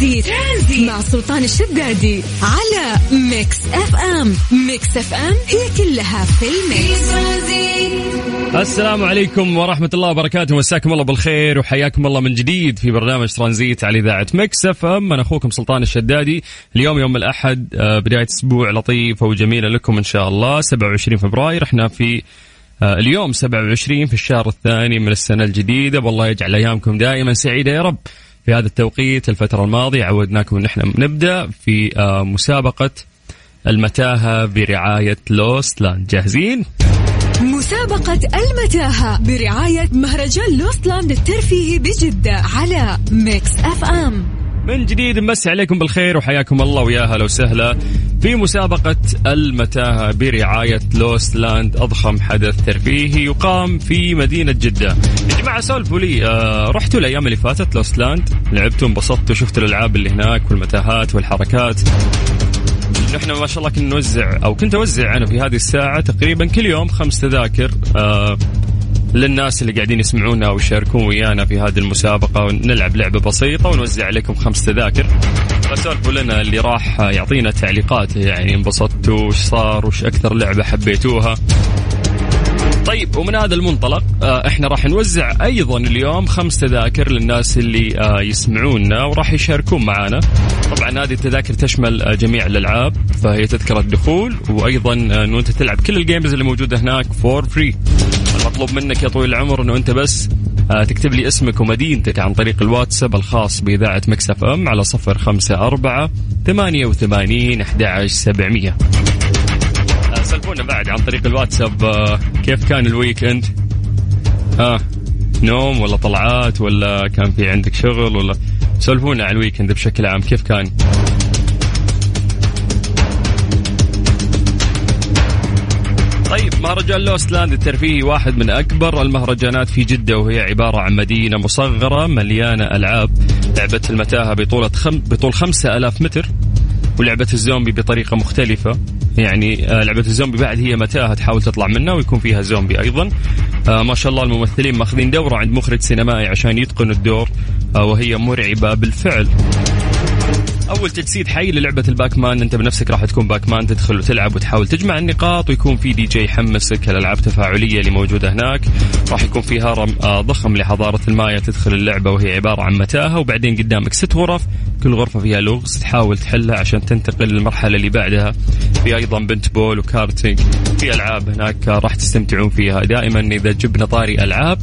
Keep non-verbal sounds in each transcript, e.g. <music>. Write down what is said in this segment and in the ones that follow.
ترانزيت, ترانزيت. مع سلطان الشدادي على Mix FM. Mix FM هي كلها في ال mix. السلام عليكم ورحمة الله وبركاته. مساكم الله بالخير وحياكم الله من جديد في برنامج ترانزيت على إذاعة Mix FM. أنا أخوكم سلطان الشدادي. اليوم يوم الأحد آه، بداية أسبوع لطيفة وجميلة لكم إن شاء الله. 27 فبراير. إحنا في آه، اليوم 27 في الشهر الثاني من السنة الجديدة. والله يجعل أيامكم دائما سعيدة يا رب. في هذا التوقيت الفترة الماضية عودناكم أن إحنا نبدأ في آه، مسابقة المتاهة برعاية Lost Land جاهزين؟ مسابقة المتاهة برعاية مهرجان Lost Land الترفيهي بجدة على Mix FM من جديد نمسي عليكم بالخير وحياكم الله ويا هلا وسهلا في مسابقة المتاهة برعاية Lost Land. أضخم حدث ترفيهي يقام في مدينة جدة. يا جماعة سولفوا لي آه رحتوا الأيام اللي فاتت لوست لاند؟ لعبتوا انبسطتوا شفتوا الألعاب اللي هناك والمتاهات والحركات؟ نحن ما شاء الله كنا نوزع أو كنت أوزع أنا في هذه الساعة تقريبا كل يوم خمس تذاكر. آه للناس اللي قاعدين يسمعونا أو يشاركون ويانا في هذه المسابقة ونلعب لعبة بسيطة ونوزع عليكم خمس تذاكر. فسولفوا لنا اللي راح يعطينا تعليقات يعني انبسطتوا وش صار وش أكثر لعبة حبيتوها. طيب ومن هذا المنطلق آه، إحنا راح نوزع أيضا اليوم خمس تذاكر للناس اللي آه، يسمعونا وراح يشاركون معنا طبعا هذه التذاكر تشمل آه، جميع الألعاب فهي تذكرة دخول وأيضا انه أنت تلعب كل ال games اللي موجودة هناك for free المطلوب منك يا طويل العمر إنه أنت بس تكتب لي اسمك ومدينتك عن طريق الواتساب الخاص بإذاعة Mix FM على صفر خمسة أربعة ثمانية وثمانين أحد سبعمية. سولفونا بعد عن طريق الواتساب آه، كيف كان ال weekend ها آه نوم ولا طلعات ولا كان في عندك شغل ولا؟ سولفونا عن ال weekend بشكل عام كيف كان؟ مهرجان Lost Land الترفيهي واحد من أكبر المهرجانات في جدة وهي عبارة عن مدينة مصغرة مليانة ألعاب. لعبة المتاهة بطولة خم... بطول خمسة ألاف متر ولعبة الزومبي بطريقة مختلفة. يعني آه، لعبة الزومبي بعد هي متاهة تحاول تطلع منها ويكون فيها زومبي أيضا. آه، ما شاء الله الممثلين ماخذين دورة عند مخرج سينمائي عشان يتقنوا الدور آه، وهي مرعبة بالفعل. أول تجسيد حي للعبة الباكمان. أنت بنفسك راح تكون باكمان تدخل وتلعب وتحاول تجمع النقاط ويكون في دي جي يحمسك. الألعاب التفاعليه اللي موجودة هناك راح يكون في هرم آه، ضخم لحضارة المايا. تدخل اللعبة وهي عبارة عن متاهة وبعدين قدامك ست غرف. كل غرفة فيها لغز تحاول تحلها عشان تنتقل للمرحلة اللي بعدها. في أيضا بنت بول وكارتينج. في ألعاب هناك راح تستمتعون فيها. دائما إذا جبنا طاري ألعاب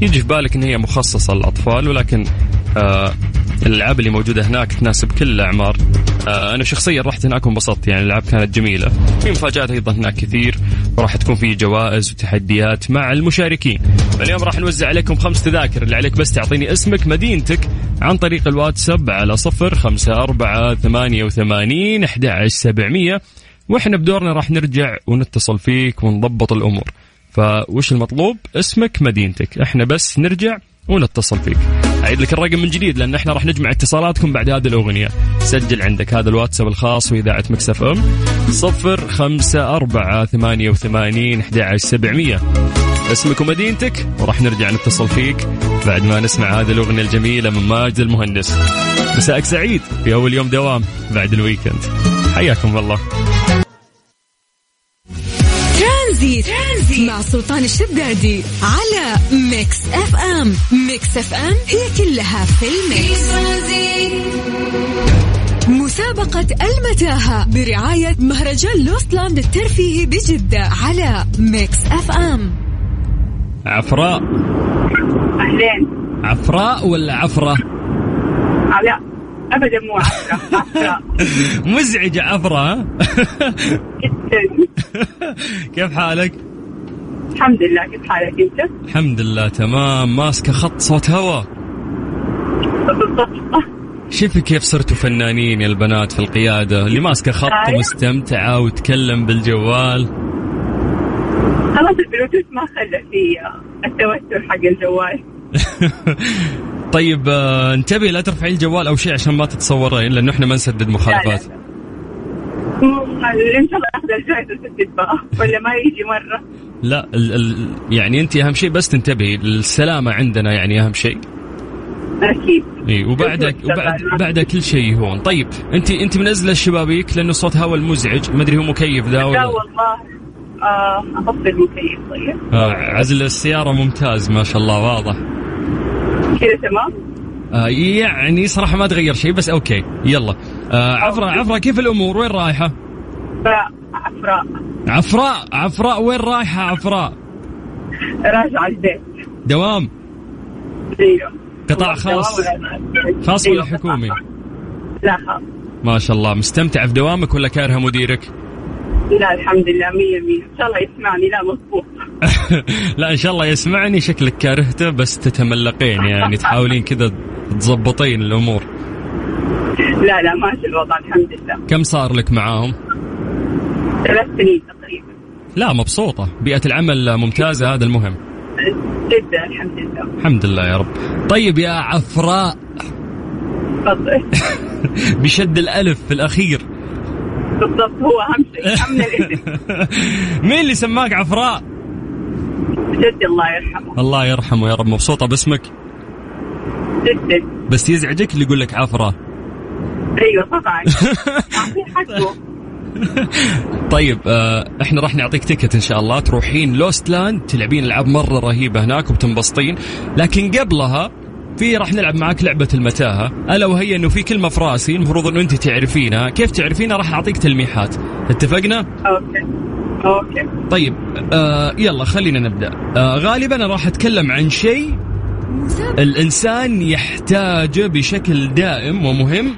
يجي في بالك إن هي مخصصة للأطفال ولكن آه الألعاب اللي موجودة هناك تناسب كل الأعمار. آه أنا شخصيا رحت هناك وانبسطت يعني الألعاب كانت جميلة. في مفاجآت أيضا هناك كثير وراح تكون في جوائز وتحديات مع المشاركين. اليوم راح نوزع عليكم خمس تذاكر اللي عليك بس تعطيني اسمك مدينتك عن طريق الواتساب على صفر خمسة أربعة ثمانية وثمانين أحد سبعمية. وإحنا بدورنا راح نرجع ونتصل فيك ونضبط الأمور. فوش المطلوب؟ اسمك مدينتك. إحنا بس نرجع ونتصل فيك. أعيد لك الرقم من جديد لأن إحنا راح نجمع اتصالاتكم بعد هذه الأغنية. سجل عندك هذا الواتساب الخاص وإذاعة مكسف ثمانية وثمانين أحد سبعمية. اسمك ومدينتك وراح نرجع نتصل فيك بعد ما نسمع هذه الأغنية الجميلة من ماجد المهندس. مساءك سعيد في أول يوم دوام بعد ال weekend. حياكم الله. ترانزيت, ترانزيت. مع سلطان الشدادي على Mix FM. Mix FM هي كلها في ال mix. مسابقة المتاهة برعاية مهرجان Lost Land الترفيهي بجدة على Mix FM. عفراء. أهلين. عفراء ولا عفرة؟ آه، لا. ابدا مو عفرة. <laughs> عفرة. مزعجة عفرة جدا <laughs> كيف حالك؟ الحمد لله كيف حالك أنت؟ الحمد لله تمام ماسكة خط صوت هوا بالضبط شوفي كيف صرتوا فنانين يا البنات في القيادة اللي ماسكة خط أيوة. مستمتعة وتكلم بالجوال خلاص البلوتوث ما خلى في التوتر حق الجوال <laughs> طيب آه، انتبهي لا ترفعي الجوال أو شيء عشان ما تتصورين لأنه إحنا ما نسدد مخالفات لا، لا. مو- ان شاء الله اخذ الجائزه بقى ولا ما يجي مره لا ال ال يعني انت أهم شيء بس تنتبهي السلامة عندنا يعني أهم شيء. أكيد. إي وبعدك وبعد بعد كل شيء هون طيب انت انت منزلة الشبابيك لأنه صوت هواء المزعج. ما أدري هو مكيف ذا لا ولا والله. آه اطفي المكيف طيب. آه عزل السيارة ممتاز ما شاء الله واضح. كذا تمام؟ آه يعني صراحة ما تغير شيء بس أوكي. يلا. آه عفراء عفراء كيف الأمور؟ وين رايحة؟ عفراء. عفراء. عفراء. وين رايحة عفراء؟ راجعة البيت. دوام؟ أيوه. قطاع خاص؟ خاص ولا حكومي؟ لا خاص. ما شاء الله. مستمتع في دوامك ولا كارهة مديرك؟ لا الحمد لله مية مية. إن شاء الله يسمعني. لا مضبوط <laughs> لا إن شاء الله يسمعني. شكلك كارهته بس تتملقين. يعني تحاولين كذا تضبطين الأمور. لا لا ماشي الوضع الحمد لله. كم صار لك معاهم؟ ثلاث سنين تقريبا. لا مبسوطة. بيئة العمل ممتازة هذا المهم. جدا الحمد لله. الحمد لله يا رب. طيب يا عفراء. تفضل. <laughs> بشد الألف في الأخير. بالضبط هو أهم شيء <laughs> مين اللي سماك عفراء؟ جدي الله يرحمه. الله يرحمه يا رب. مبسوطة باسمك؟ جدا بس يزعجك اللي يقول لك عفراء. أيوه طبعا. <laughs> <laughs> طيب آه إحنا راح نعطيك ticket إن شاء الله. تروحين Lost Land تلعبين العاب مرة رهيبة هناك وبتنبسطين لكن قبلها في راح نلعب معاك لعبة المتاهة. ألا وهي أنه في كلمة في راسي المفروض أنه أنت تعرفينها. كيف تعرفينها؟ راح أعطيك تلميحات. اتفقنا؟ okay. okay. طيب آه يلا خلينا نبدأ. آه غالبا راح أتكلم عن شيء الإنسان يحتاجه بشكل دائم ومهم.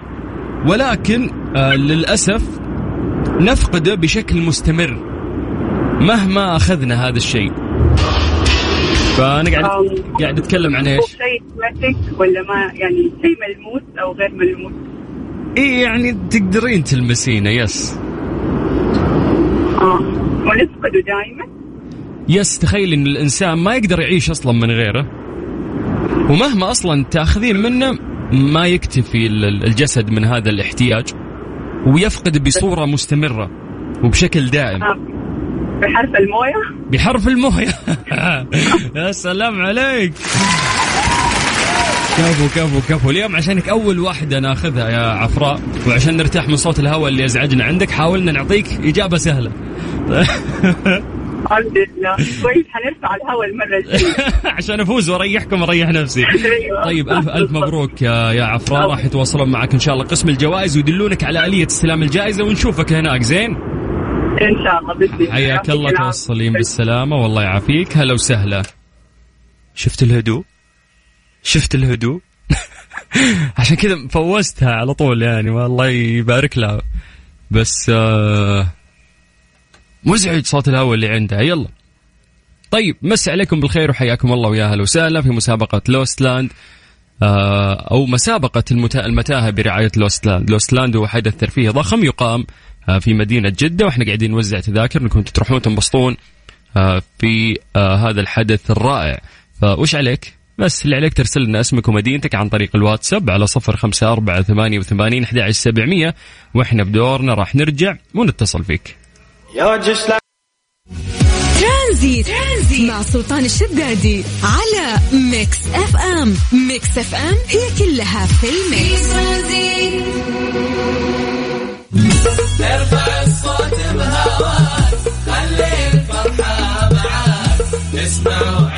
ولكن آه للأسف نفقده بشكل مستمر مهما أخذنا هذا الشيء. فأنا قاعد قاعد أتكلم عن؟ هو شيء ولا ما؟ يعني شيء ملموس أو غير ملموس؟ إيه يعني تقدرين تلمسينه يس. آه ونفقده دائما؟ يس تخيل إن الإنسان ما يقدر يعيش أصلا من غيره. ومهما أصلا تأخذين منه ما يكتفي ال- الجسد من هذا الاحتياج. ويفقد بصورة مستمرة وبشكل دائم. بحرف الموية؟ بحرف الموية. <laughs> يا سلام عليك. كفو كفو كفو. اليوم عشانك أول واحدة ناخذها يا عفراء وعشان نرتاح من صوت الهواء اللي ازعجنا عندك حاولنا نعطيك إجابة سهلة. <laughs> الحمد لله. كويس حنرفع الهواء المرة الجاية. <laughs> عشان أفوز وأريحكم واريح نفسي. أيوة. طيب ألف ألف مبروك يا يا عفراء. راح يتواصلون معك إن شاء الله. قسم الجوائز ويدلونك على آلية استلام الجائزة ونشوفك هناك. زين؟ إن شاء الله بإذن حياك الله. توصلين بالسلامة. والله يعافيك. هلا وسهلا. شفت الهدوء؟ شفت الهدوء؟ <laughs> عشان كذا فوزتها على طول يعني والله يبارك لها. بس آه مزعج صوت الهواء اللي عندها يلا. طيب مسي عليكم بالخير وحياكم الله ويا أهلا وسهلا في مسابقة Lost Land آه، أو مسابقة المتا- المتاهة برعاية Lost Land Lost Land هو حدث ترفيهي ضخم يقام آه، في مدينة جدة وإحنا قاعدين نوزع تذاكر أنكم تروحون تنبسطون آه، في هذا الحدث الرائع. فوش عليك؟ بس اللي عليك ترسل لنا اسمك ومدينتك عن طريق الواتساب على صفر خمسة أربعة ثمانية وثمانين أحد سبعمية وإحنا بدورنا راح نرجع ونتصل فيك. ترانزيت. ترانزيت مع سلطان الشدادي على Mix FM Mix FM هي كلها في ال mix اسمع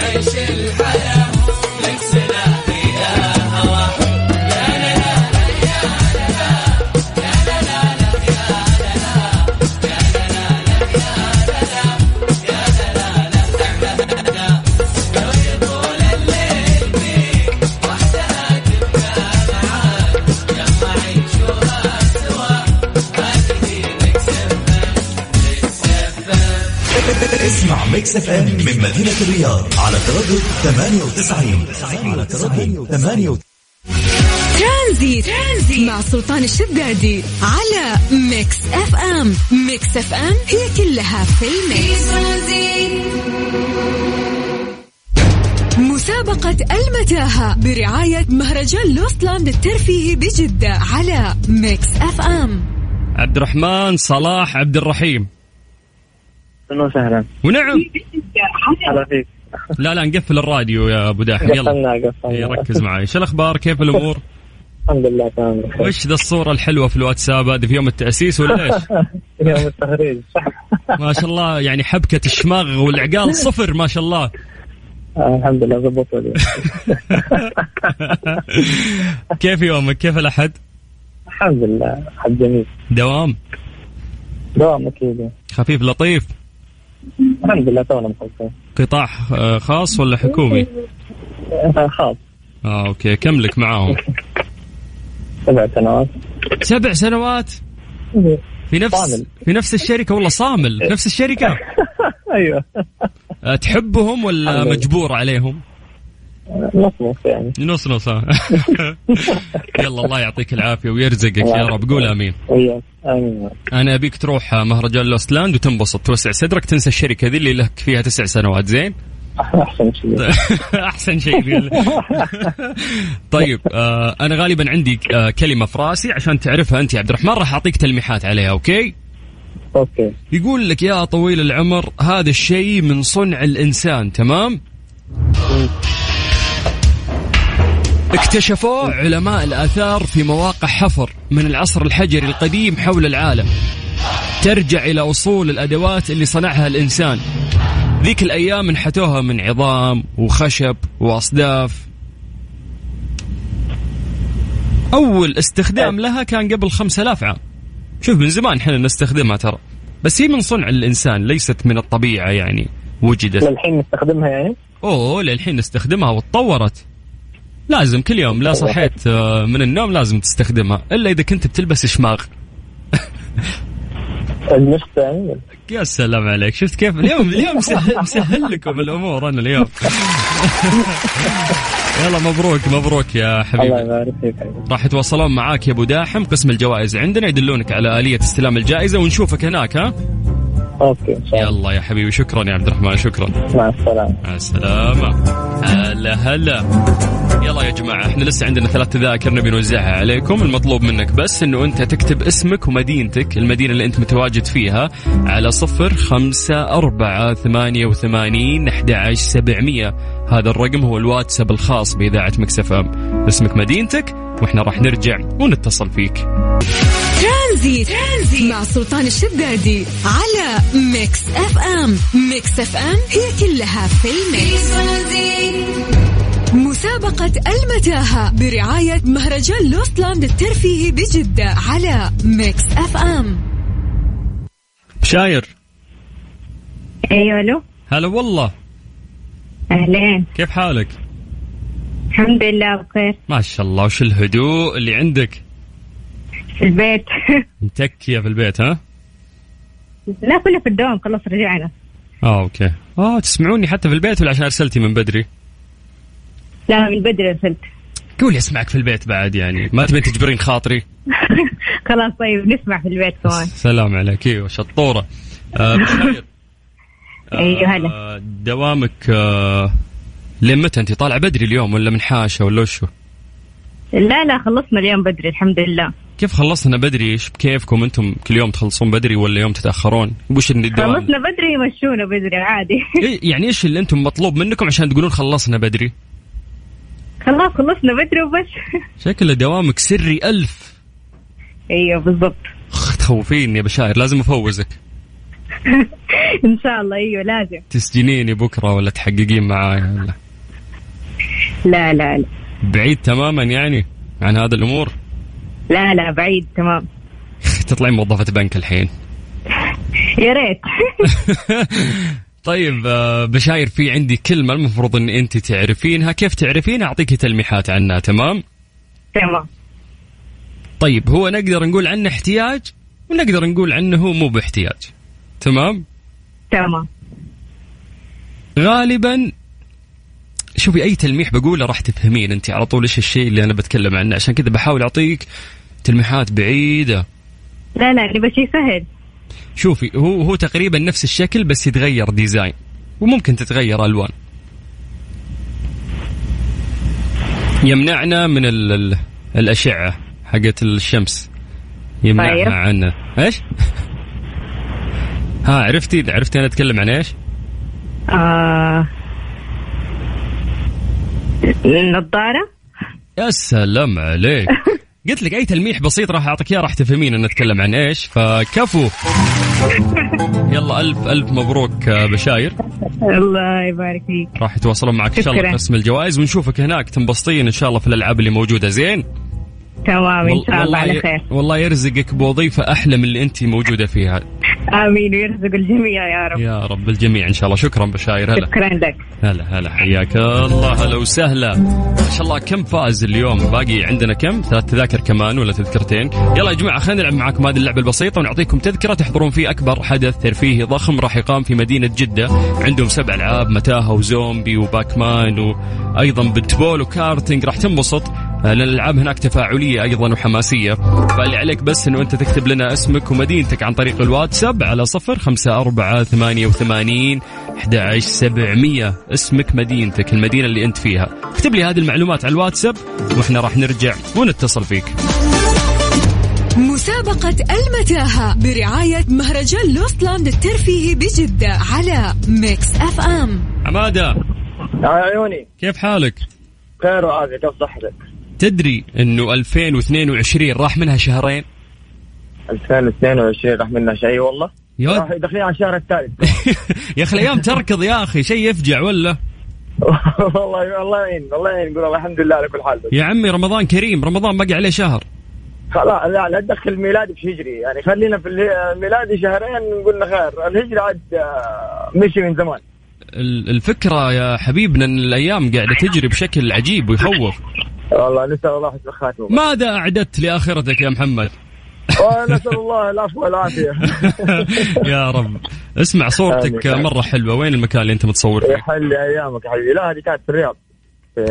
Mix FM من مدينة الرياض على تردد 98 على تردد 98 ترانزيت. ترانزيت مع سلطان الشدادي على Mix FM. Mix FM هي كلها في ال mix. مسابقة المتاهة برعاية مهرجان Lost Land الترفيهي بجدة على Mix FM. عبد الرحمن صلاح عبد الرحيم. أهلا وسهلا. ونعم. هلا فيك لا لا نقفل الراديو يا أبو داحم. يلا. قفلنا إيه، ركز معي شو الأخبار؟ كيف الأمور؟ <laughs> الحمد لله تمام. وش ذا الصورة الحلوة في الواتساب هذه في يوم التأسيس ولا إيش؟ <laughs> يوم التخريج. <laughs> ما شاء الله يعني حبكة الشماغ والعقال صفر ما شاء الله. آه، الحمد لله ضبطوا كيف يومك؟ كيف الأحد؟ الحمد لله حد جميل. دوام؟ دوام أكيد. خفيف لطيف. الحمد لله تونا مخلصين قطاع آه، خاص ولا حكومي؟ آه، خاص. آه أوكي كم لك معاهم. سبع سنوات. سبع سنوات؟ في نفس صامل. في نفس الشركة؟ والله صامل. في نفس الشركة؟ <laughs> أيوه. آه، تحبهم ولا. مجبور عليهم؟ نص نص يعني. نص نص ها. يلا الله يعطيك العافية ويرزقك يا رب. قول آمين. أنا أبيك تروح مهرجان لوستلاند وتنبسط توسع صدرك تنسى الشركة ذي اللي لك فيها تسع سنوات. زين؟ أحسن شيء. أحسن شيء. <laughs> <laughs> طيب آه أنا غالبا عندي آه كلمة في راسي عشان تعرفها أنت يا عبد الرحمن. راح أعطيك تلميحات عليها أوكي؟ أوكي. يقول لك يا طويل العمر هذا الشيء من صنع الإنسان. تمام؟ اكتشفوه علماء الآثار في مواقع حفر من العصر الحجري القديم حول العالم. ترجع إلى أصول الأدوات اللي صنعها الإنسان. ذيك الأيام انحتوها من عظام وخشب وأصداف. أول استخدام لها كان قبل 5000 عام. شوف من زمان إحنا نستخدمها ترى. بس هي من صنع الإنسان ليست من الطبيعة يعني وجدت. للحين نستخدمها يعني؟ أوه للحين نستخدمها وتطورت. لازم كل يوم لا صحيت آه، من النوم لازم تستخدمها إلا إذا كنت بتلبس شماغ. يا سلام عليك. شفت كيف؟ اليوم اليوم مسهل, مسهل لكم الأمور أنا اليوم. يلا مبروك مبروك يا الله حبيبي يبارك فيك. راح يتواصلون معاك يا أبو داحم. قسم الجوائز عندنا يدلونك على آلية استلام الجائزة ونشوفك هناك ها؟ أوكي إن شاء الله. يلا يا حبيبي شكرا يا عبد الرحمن شكرا. مع السلامة. مع السلامة. هلا هلا. يلا يا جماعة إحنا لسه عندنا ثلاث تذاكر نبي نوزعها عليكم. المطلوب منك بس إنه أنت تكتب اسمك ومدينتك المدينة اللي أنت متواجد فيها على صفر خمسة أربعة ثمانية وثمانين أحد سبعمية. هذا الرقم هو الواتساب الخاص بإذاعة ميكس اف ام اسمك مدينتك وإحنا راح نرجع ونتصل فيك. ترانزيت. ترانزيت مع سلطان الشدادي على ميكس اف ام. ميكس اف ام هي كلها في الميكس. مسابقة المتاهة برعاية مهرجان لوستلاند الترفيهي بجدة على ميكس اف ام. شاير. أيوه ألو. هلا والله. أهلين. كيف حالك؟ الحمد لله بخير. ما شاء الله وش الهدوء اللي عندك؟ في البيت. <laughs> متكية في البيت ها؟ لا كله في الدوام خلاص رجعنا. آه أوكي. آه تسمعوني حتى في البيت ولا عشان أرسلتي من بدري؟ لا من بدري أرسلت. قولي اسمعك في البيت بعد يعني. ما تبين تجبرين خاطري؟ <laughs> خلاص طيب نسمع في البيت كمان. سلام عليك. إيوه شطورة. آه <laughs> بشاير أيوه هلا. آه دوامك آه لين متى أنت طالعه بدري اليوم ولا من حاشه ولا وشو؟ لا لا خلصنا اليوم بدري الحمد لله. كيف خلصنا بدري؟ إيش بكيفكم أنتم كل يوم تخلصون بدري ولا يوم تتأخرون؟ وش اللي الدوام؟ خلصنا بدري يمشونا بدري عادي. إيه يعني إيش اللي أنتم مطلوب منكم عشان تقولون خلصنا بدري؟ خلاص خلصنا بدري وبس. شكل دوامك سري ألف. أيوه بالضبط. تخوفيني يا بشاير لازم أفوزك. <laughs> إن شاء الله أيوه لازم. تسجنيني بكرة ولا تحققين معايا ولا لا لا لا. بعيد تماما يعني عن هذا الأمور. لا لا بعيد تمام. <laughs> تطلعين موظفه بنك الحين. يا ريت. <laughs> طيب آه، بشاير في عندي كلمة المفروض إن أنت تعرفينها. كيف تعرفينها اعطيكي تلميحات عنها تمام؟ تمام. طيب هو نقدر نقول عنه احتياج ونقدر نقول عنه هو مو باحتياج تمام؟ تمام. غالبا شوفي أي تلميح بقوله راح تفهمين انت على طول إيش الشيء اللي أنا بتكلم عنه. عشان كذا بحاول أعطيك تلميحات بعيدة. لا لا نبغى شيء سهل. شوفي هو هو تقريبا نفس الشكل بس يتغير ديزاين. وممكن تتغير ألوان. يمنعنا من ال ال الأشعة حقت الشمس. يمنعنا طيب. عنا إيش؟ ها عرفتي عرفتي أنا أتكلم عن إيش؟ آه. النظارة يا سلام عليك. <laughs> قلت لك أي تلميح بسيط راح أعطيك إياه راح تفهمين إن نتكلم عن إيش. فكفو. يلا ألف ألف مبروك آه، بشاير. الله يبارك فيك. راح يتواصلون معك إن شاء الله. قسم الجوائز ونشوفك هناك تنبسطين إن شاء الله في الألعاب اللي موجودة. زين؟ تمام إن شاء الله على خير. والله يرزقك بوظيفة أحلى من اللي انت موجودة فيها. آمين ويرزق الجميع يا رب. يا رب الجميع إن شاء الله. شكرا بشاير. هلا. شكرا لك. هلا هلا. حياك الله. هلا وسهلا. ما شاء الله كم فاز اليوم؟ باقي عندنا كم؟ ثلاث تذاكر كمان ولا تذكرتين؟ يلا يا جماعة خلينا نلعب معاكم هذه اللعبة البسيطة ونعطيكم تذكرة تحضرون فيه أكبر حدث ترفيهي ضخم راح يقام في مدينة جدة. عندهم سبع ألعاب متاهة وزومبي وباكمان وأيضا بتبول وكارتينج. راح تنبسط. الألعاب هناك تفاعلية أيضا وحماسية. فاللي عليك بس إنه أنت تكتب لنا اسمك ومدينتك عن طريق الواتساب على صفر خمسة أربعة ثمانية وثمانين أحد عشر سبعمية. اسمك مدينتك المدينة اللي أنت فيها. اكتب لي هذه المعلومات على الواتساب وإحنا راح نرجع ونتصل فيك. مسابقة المتاهة برعاية مهرجان لوستلاند الترفيهي بجدة على ميكس أف أم. عمادة. يا عيوني. كيف حالك؟ خير وعافية كيف صحتك؟ تدري أنه 2022 راح منها شهرين؟ 2022 راح منا شيء والله؟ يا راح داخلين على الشهر الثالث. <laughs> يا أخي الأيام تركض يا أخي شيء يفجع ولا؟ والله الله يعين الله يعين نقول الحمد لله على كل حال. بس يا عمي رمضان كريم رمضان بقى عليه شهر. خلاص لا لا تدخل ميلادي في هجري يعني خلينا في ميلادي شهرين قلنا خير. الهجري عاد آه، مشي من زمان. ال- الفكرة يا حبيبنا أن الأيام قاعدة تجري بشكل عجيب ويخوف. والله نسأل الله حسن الخاتمه ماذا أعددت لآخرتك يا محمد؟ ونسال الله العفو والعافية. <laughs> يا رب. اسمع صورتك. مرة حلوة. وين المكان اللي أنت متصور فيه؟ يحل أيامك يا حبيبي. لا هذه كانت في الرياض. في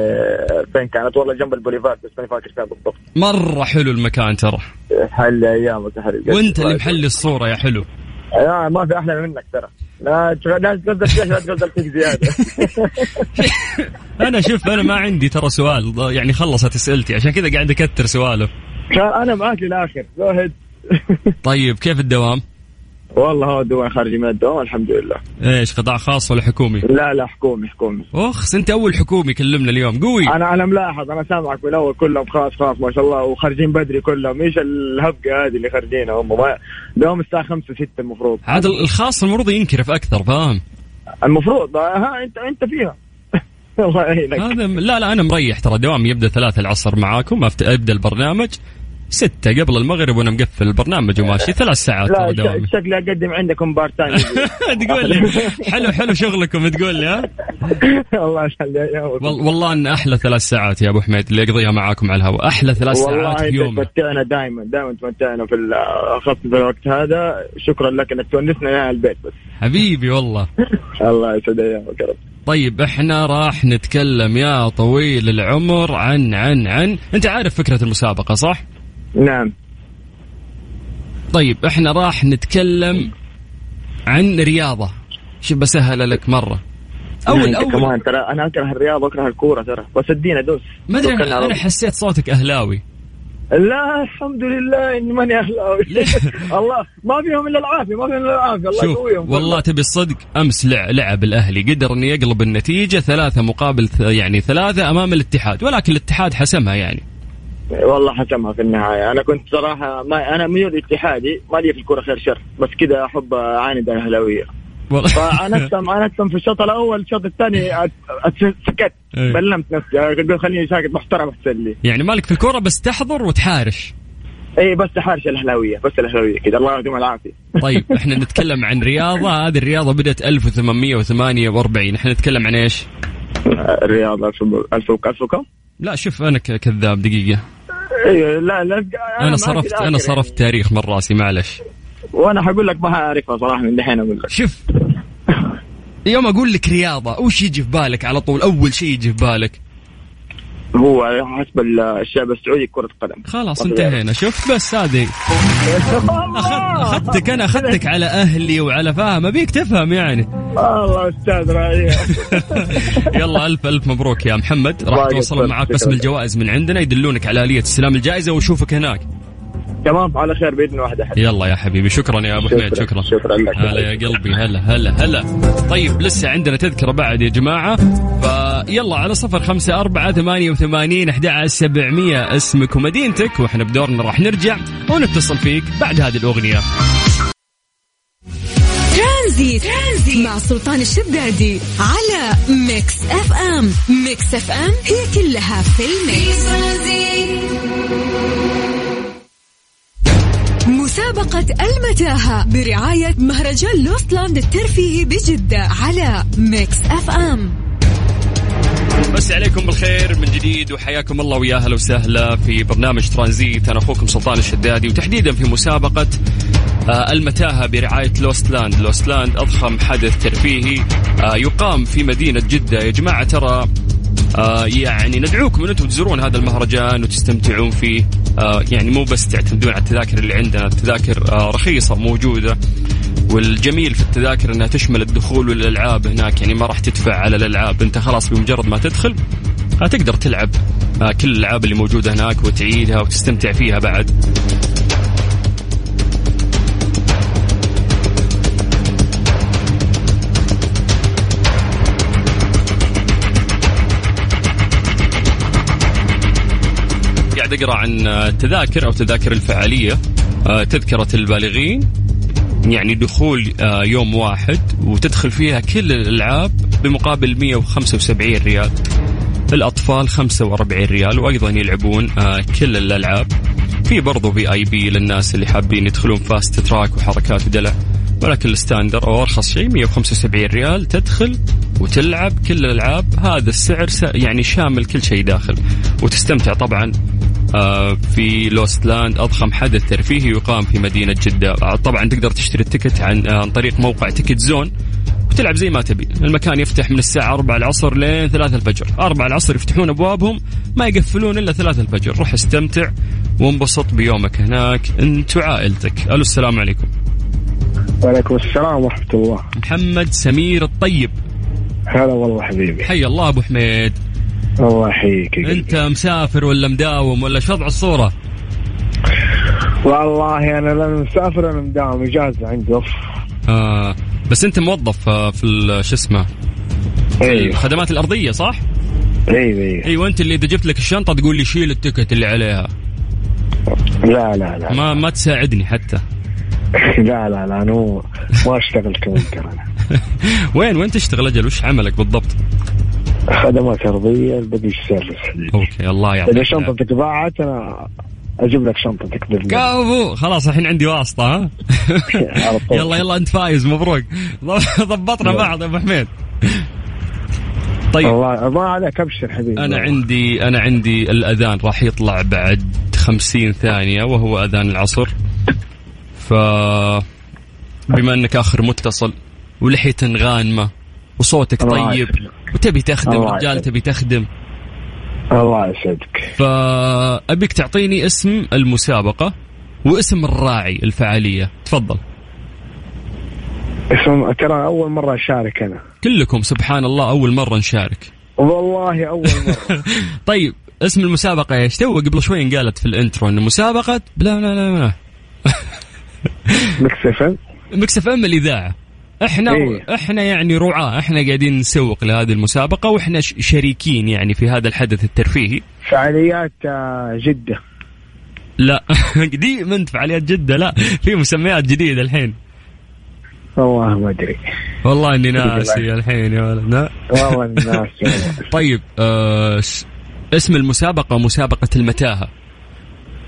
فين كانت؟ والله جنب البوليفار بس ماني فاكر فين بالضبط. مرة حلو المكان ترى. يحل أيامك يا حبيبي. وأنت اللي محلي الصورة يا حلو. لا ما في أحلى منك ترى. لا لا تغزل فيها لا فيك زياده أنا شوف أنا ما عندي ترى سؤال يعني خلصت اسئلتي عشان كذا قاعد أكثر سوالف أنا معاك للآخر. زاهد طيب كيف الدوام؟ والله هو الدوام خارجي من الدوام الحمد لله إيش قطاع خاص ولا حكومي؟ لا لا حكومي حكومي. اخس أنت أول حكومي كلمنا اليوم قوي. أنا أنا ملاحظ أنا سامعك من اول كلهم خاص خاص ما شاء الله وخارجين بدري كلهم. إيش الهبقة هذه اللي خارجينها هم؟ دوام الساعة 5 6 المفروض. عاد الخاص المفروض ينكرف أكثر فاهم؟ المفروض ها أنت أنت فيها. <laughs> الله يعينك. هذا لا لا أنا مريح ترى دوامي يبدأ ثلاثة العصر معاكم أبدأ البرنامج. ستة قبل المغرب وأنا مقفل البرنامج وماشي ثلاث ساعات لا دوامي شكلي أقدم عندكم part time <laughs> تقول لي. حلو حلو شغلكم تقول لي ها؟ الله والله إن أحلى ثلاث ساعات يا أبو حميد اللي اقضيها معاكم على الهواء. أحلى ثلاث والله ساعات في يومي تمتعنا دائما دائما تمتعنا في اخذت في الوقت هذا. شكرا لك إنك تونسنا يا البيت بس. حبيبي والله. <laughs> الله يسعد أيامك يا رب. طيب إحنا راح نتكلم يا طويل العمر عن عن عن. أنت عارف فكرة المسابقة صح؟ نعم. طيب إحنا راح نتكلم عن رياضة. شو بسهل لك مرة. اول انت اول كمان ترى أنا أكره الرياضة واكره الكورة ترى. بس ادينا دوس. ما أدري أنا أنا الله. حسيت صوتك أهلاوي. لا الحمد لله إني ماني أهلاوي. <laughs> الله ما فيهم إلا العافية ما فيهم إلا العافية. الله شوف يقويهم. والله تبي الصدق أمس لع- لعب الأهلي. قدر إنه يقلب النتيجة ثلاثة مقابل يعني ثلاثة أمام الاتحاد ولكن الاتحاد حسمها يعني. والله حسمها في النهاية. أنا كنت صراحة ما أنا ميول اتحادي ما لي في الكوره خير شر بس كذا أحب أعاند الأهلاوية. والله. فانتم أنتم في الشوط الأول الشوط الثاني سكت إيه. بلمت نفسي. قلت خليني ساكت محترم أحسن لي. يعني مالك في الكورة بس تحضر وتحارش. اي بس حارش الأهلاوية بس الأهلاوية كذا. الله يعطيهم العافية. طيب إحنا نتكلم عن رياضة. هذه الرياضة بدأت 1848 إحنا نتكلم عن إيش؟ الرياضه ألف الف ألف وكم؟ لا شوف أنا كذاب دقيقة. أيوه لا لا أنا ما صرفت أنا صرفت تاريخ من رأسي معلش. وأنا حقول لك ما أعرفها صراحة من دحين أقول لك. شوف. <laughs> يوم أقول لك رياضة وش يجي في بالك على طول؟ أول شيء يجي في بالك. هو حسب الشعب السعودي كرة قدم. خلاص انتهينا. شوف بس هذه. أخذتك أنا أخذتك على أهلي وعلى فاهم أبيك تفهم يعني. الله أستاذ <laughs> يلا الف ألف مبروك يا محمد. راح يسلمك. معك قسم. الجوائز من عندنا يدلونك على آلية استلام الجائزة ونشوفك هناك. تمام؟ على خير بإذن واحد أحد. يلا يا حبيبي شكرا يا أبو حميد شكرا شكرا. لك. هلا يا قلبي هلا هلا هلا. طيب لسه عندنا تذكرة بعد يا جماعة. فيلا على صفر خمسة أربعة ثمانية وثمانين أحد سبعمية اسمك ومدينتك وإحنا بدورنا راح نرجع ونتصل فيك بعد هذه الأغنية. ترانزيت. ترانزيت مع سلطان الشدادي على ميكس اف ام. ميكس اف ام هي كلها في الميكس. مسابقة المتاهة برعاية مهرجان لوستلاند الترفيهي بجدة على ميكس أف أم. نمسيكم بالخير من جديد وحياكم الله ويا أهلا وسهلا في برنامج ترانزيت. أنا أخوكم سلطان الشدادي وتحديدا في مسابقة آه، المتاهة برعاية لوست لاند، لوست لاند أضخم حدث ترفيهي آه، يقام في مدينة جدة. يا جماعة ترى آه يعني ندعوكم ان أنتم تزورون هذا المهرجان وتستمتعون فيه. آه يعني مو بس تعتمدون على التذاكر اللي عندنا. التذاكر آه رخيصة موجودة. والجميل في التذاكر إنها تشمل الدخول والألعاب هناك. يعني ما راح تدفع على الألعاب. أنت خلاص بمجرد ما تدخل آه تقدر تلعب آه كل الألعاب اللي موجودة هناك وتعيدها وتستمتع فيها بعد. قاعد أقرأ عن التذاكر أو تذاكر الفعالية آه، تذكرة البالغين يعني دخول آه، يوم واحد وتدخل فيها كل الألعاب بمقابل 175 ريال. الأطفال 45 ريال وأيضا يلعبون آه، كل الألعاب. في برضو VIP للناس اللي حابين يدخلون fast track وحركات ودلع. ولكن ال standard أو أرخص شيء 175 ريال تدخل وتلعب كل الألعاب. هذا السعر يعني شامل كل شيء داخل. وتستمتع طبعا آه، في لوست لاند أضخم حدث ترفيهي يقام في مدينة جدة. آه، طبعا تقدر تشتري ال ticket عن آه، عن طريق موقع تيكت زون وتلعب زي ما تبي. المكان يفتح من الساعة 4 العصر لين 3 الفجر. 4 العصر يفتحون أبوابهم ما يقفلون إلا 3 الفجر. روح استمتع وانبسط بيومك هناك. أنت وعائلتك. ألو السلام عليكم. وعليكم السلام ورحمة الله. محمد سمير الطيب. هلا والله حبيبي. حي الله أبو حميد. الله يحييك. أنت مسافر ولا مداوم ولا شو وضع الصورة؟ والله أنا لا مسافر أنا مداوم إجازة عندي أوف. آه بس أنت موظف آه، في شو اسمه؟ أيوه. الخدمات الأرضية صح؟ أيوه أيوه. أيوه أنت اللي إذا جبت لك الشنطة تقول لي شيل التكت اللي عليها. لا لا لا. ما ما تساعدني حتى. <laughs> لا لا لا أنا ما أشتغل أنا <laughs> وين وين تشتغل أجل؟ وش عملك بالضبط؟ خدمات ارضيه البديش service حبيبي أوكي الله يعطيك إذا. شنطتك ضاعت أنا أجيب لك شنطتك بإذن الله. خلاص الحين عندي واسطة ها. <laughs> يلا يلا أنت فايز مبروك. <laughs> ضبطنا بعض يا أبو حميد. طيب. الله الله عليك أبشر حبيبي. أنا عندي أنا عندي الأذان راح يطلع بعد خمسين ثانية وهو أذان العصر. ف بما أنك آخر متصل ولحية غانمة. وصوتك طيب. وتبي تخدم رجال. تبي تخدم. الله يسعدك. فأبيك تعطيني اسم المسابقة واسم الراعي الفعالية. تفضل. اسم ترى أول مرة أشارك أنا. كلكم سبحان الله أول مرة نشارك. والله أول مرة. <laughs> طيب اسم المسابقة إيش؟ تو قبل شوي انقالت في ال intro إن مسابقة لا لا لا لا مكس إف إم. مكس إف إم الإذاعة. إحنا إيه. إحنا يعني رعاة إحنا قاعدين نسوق لهذه المسابقة وإحنا شريكين يعني في هذا الحدث الترفيهي فعاليات آه، جدة لا <laughs> قديم أنت فعاليات جدة لا في مسميات جديدة الحين والله ما أدري والله إني ناسي الحين يا ولد. والله والله. <laughs> طيب آه اسم المسابقة مسابقة المتاهة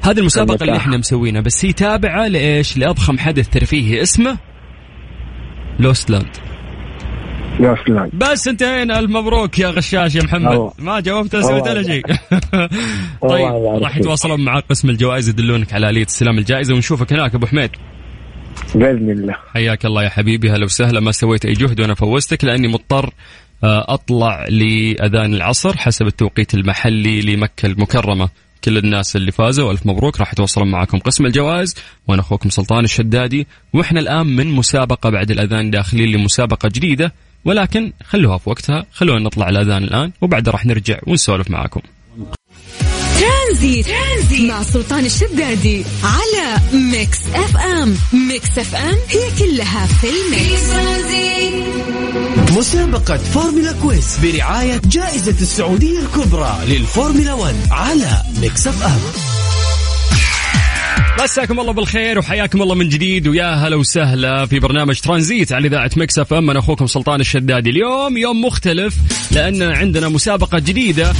هذه المسابقة اللي المتاهة. إحنا مسوينها بس هي تابعة لإيش لأضخم حدث ترفيهي اسمه Lost Land. بس انتهينا الف مبروك يا غشاش يا محمد. ما جاوبت سويت ولا شيء. <laughs> <laughs> طيب راح. يتواصلون مع قسم الجوائز يدلونك على آلية استلام الجائزة ونشوفك هناك أبو حميد. بإذن الله. حياك الله يا حبيبي هلا وسهلا. ما سويت أي جهد وأنا فوزتك لأني مضطر آه، أطلع لأذان العصر حسب التوقيت المحلي لمكة المكرمة. كل الناس اللي فازوا. ألف مبروك راح يتواصلون معكم قسم الجوائز. وأنا أخوكم سلطان الشدادي. وإحنا الآن من مسابقة بعد الأذان داخلين لمسابقة جديدة. ولكن خلوها في وقتها خلونا نطلع الأذان الآن وبعدها راح نرجع ونسولف معاكم. ترانزيت, ترانزيت مع سلطان الشدادي على Mix FM Mix FM هي كلها في ال Mix. مسابقة فورمولا Quiz برعاية جائزة السعودية الكبرى للفورمولا 1 على Mix FM مساكم الله بالخير وحياكم الله من جديد ويا هلا وسهلا في برنامج ترانزيت على إذاعة Mix FM أنا أخوكم سلطان الشدادي. اليوم يوم مختلف لأن عندنا مسابقة جديدة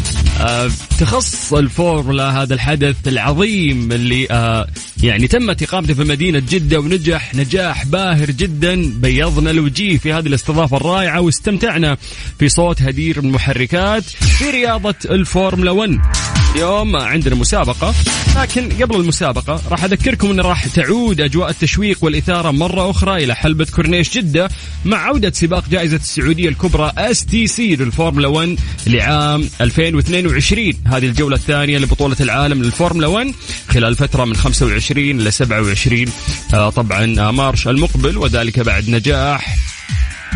تخص الفورمولا هذا الحدث العظيم اللي آه يعني تمت إقامته في مدينة جدة ونجح نجاح باهر جدا. بيضنا الوجيه في هذه الاستضافة الرائعة واستمتعنا في صوت هدير المحركات في رياضة الفورمولا 1 اليوم عندنا مسابقة لكن قبل المسابقة راح أذكركم أن راح تعود أجواء التشويق والإثارة مرة أخرى إلى حلبة كورنيش جدة مع عودة سباق جائزة السعودية الكبرى STC للفورمولا 1 لعام 2022 هذه الجولة الثانية لبطولة العالم للفورمولا 1 خلال فترة من 25 إلى 27 آه طبعا آه مارس المقبل وذلك بعد نجاح.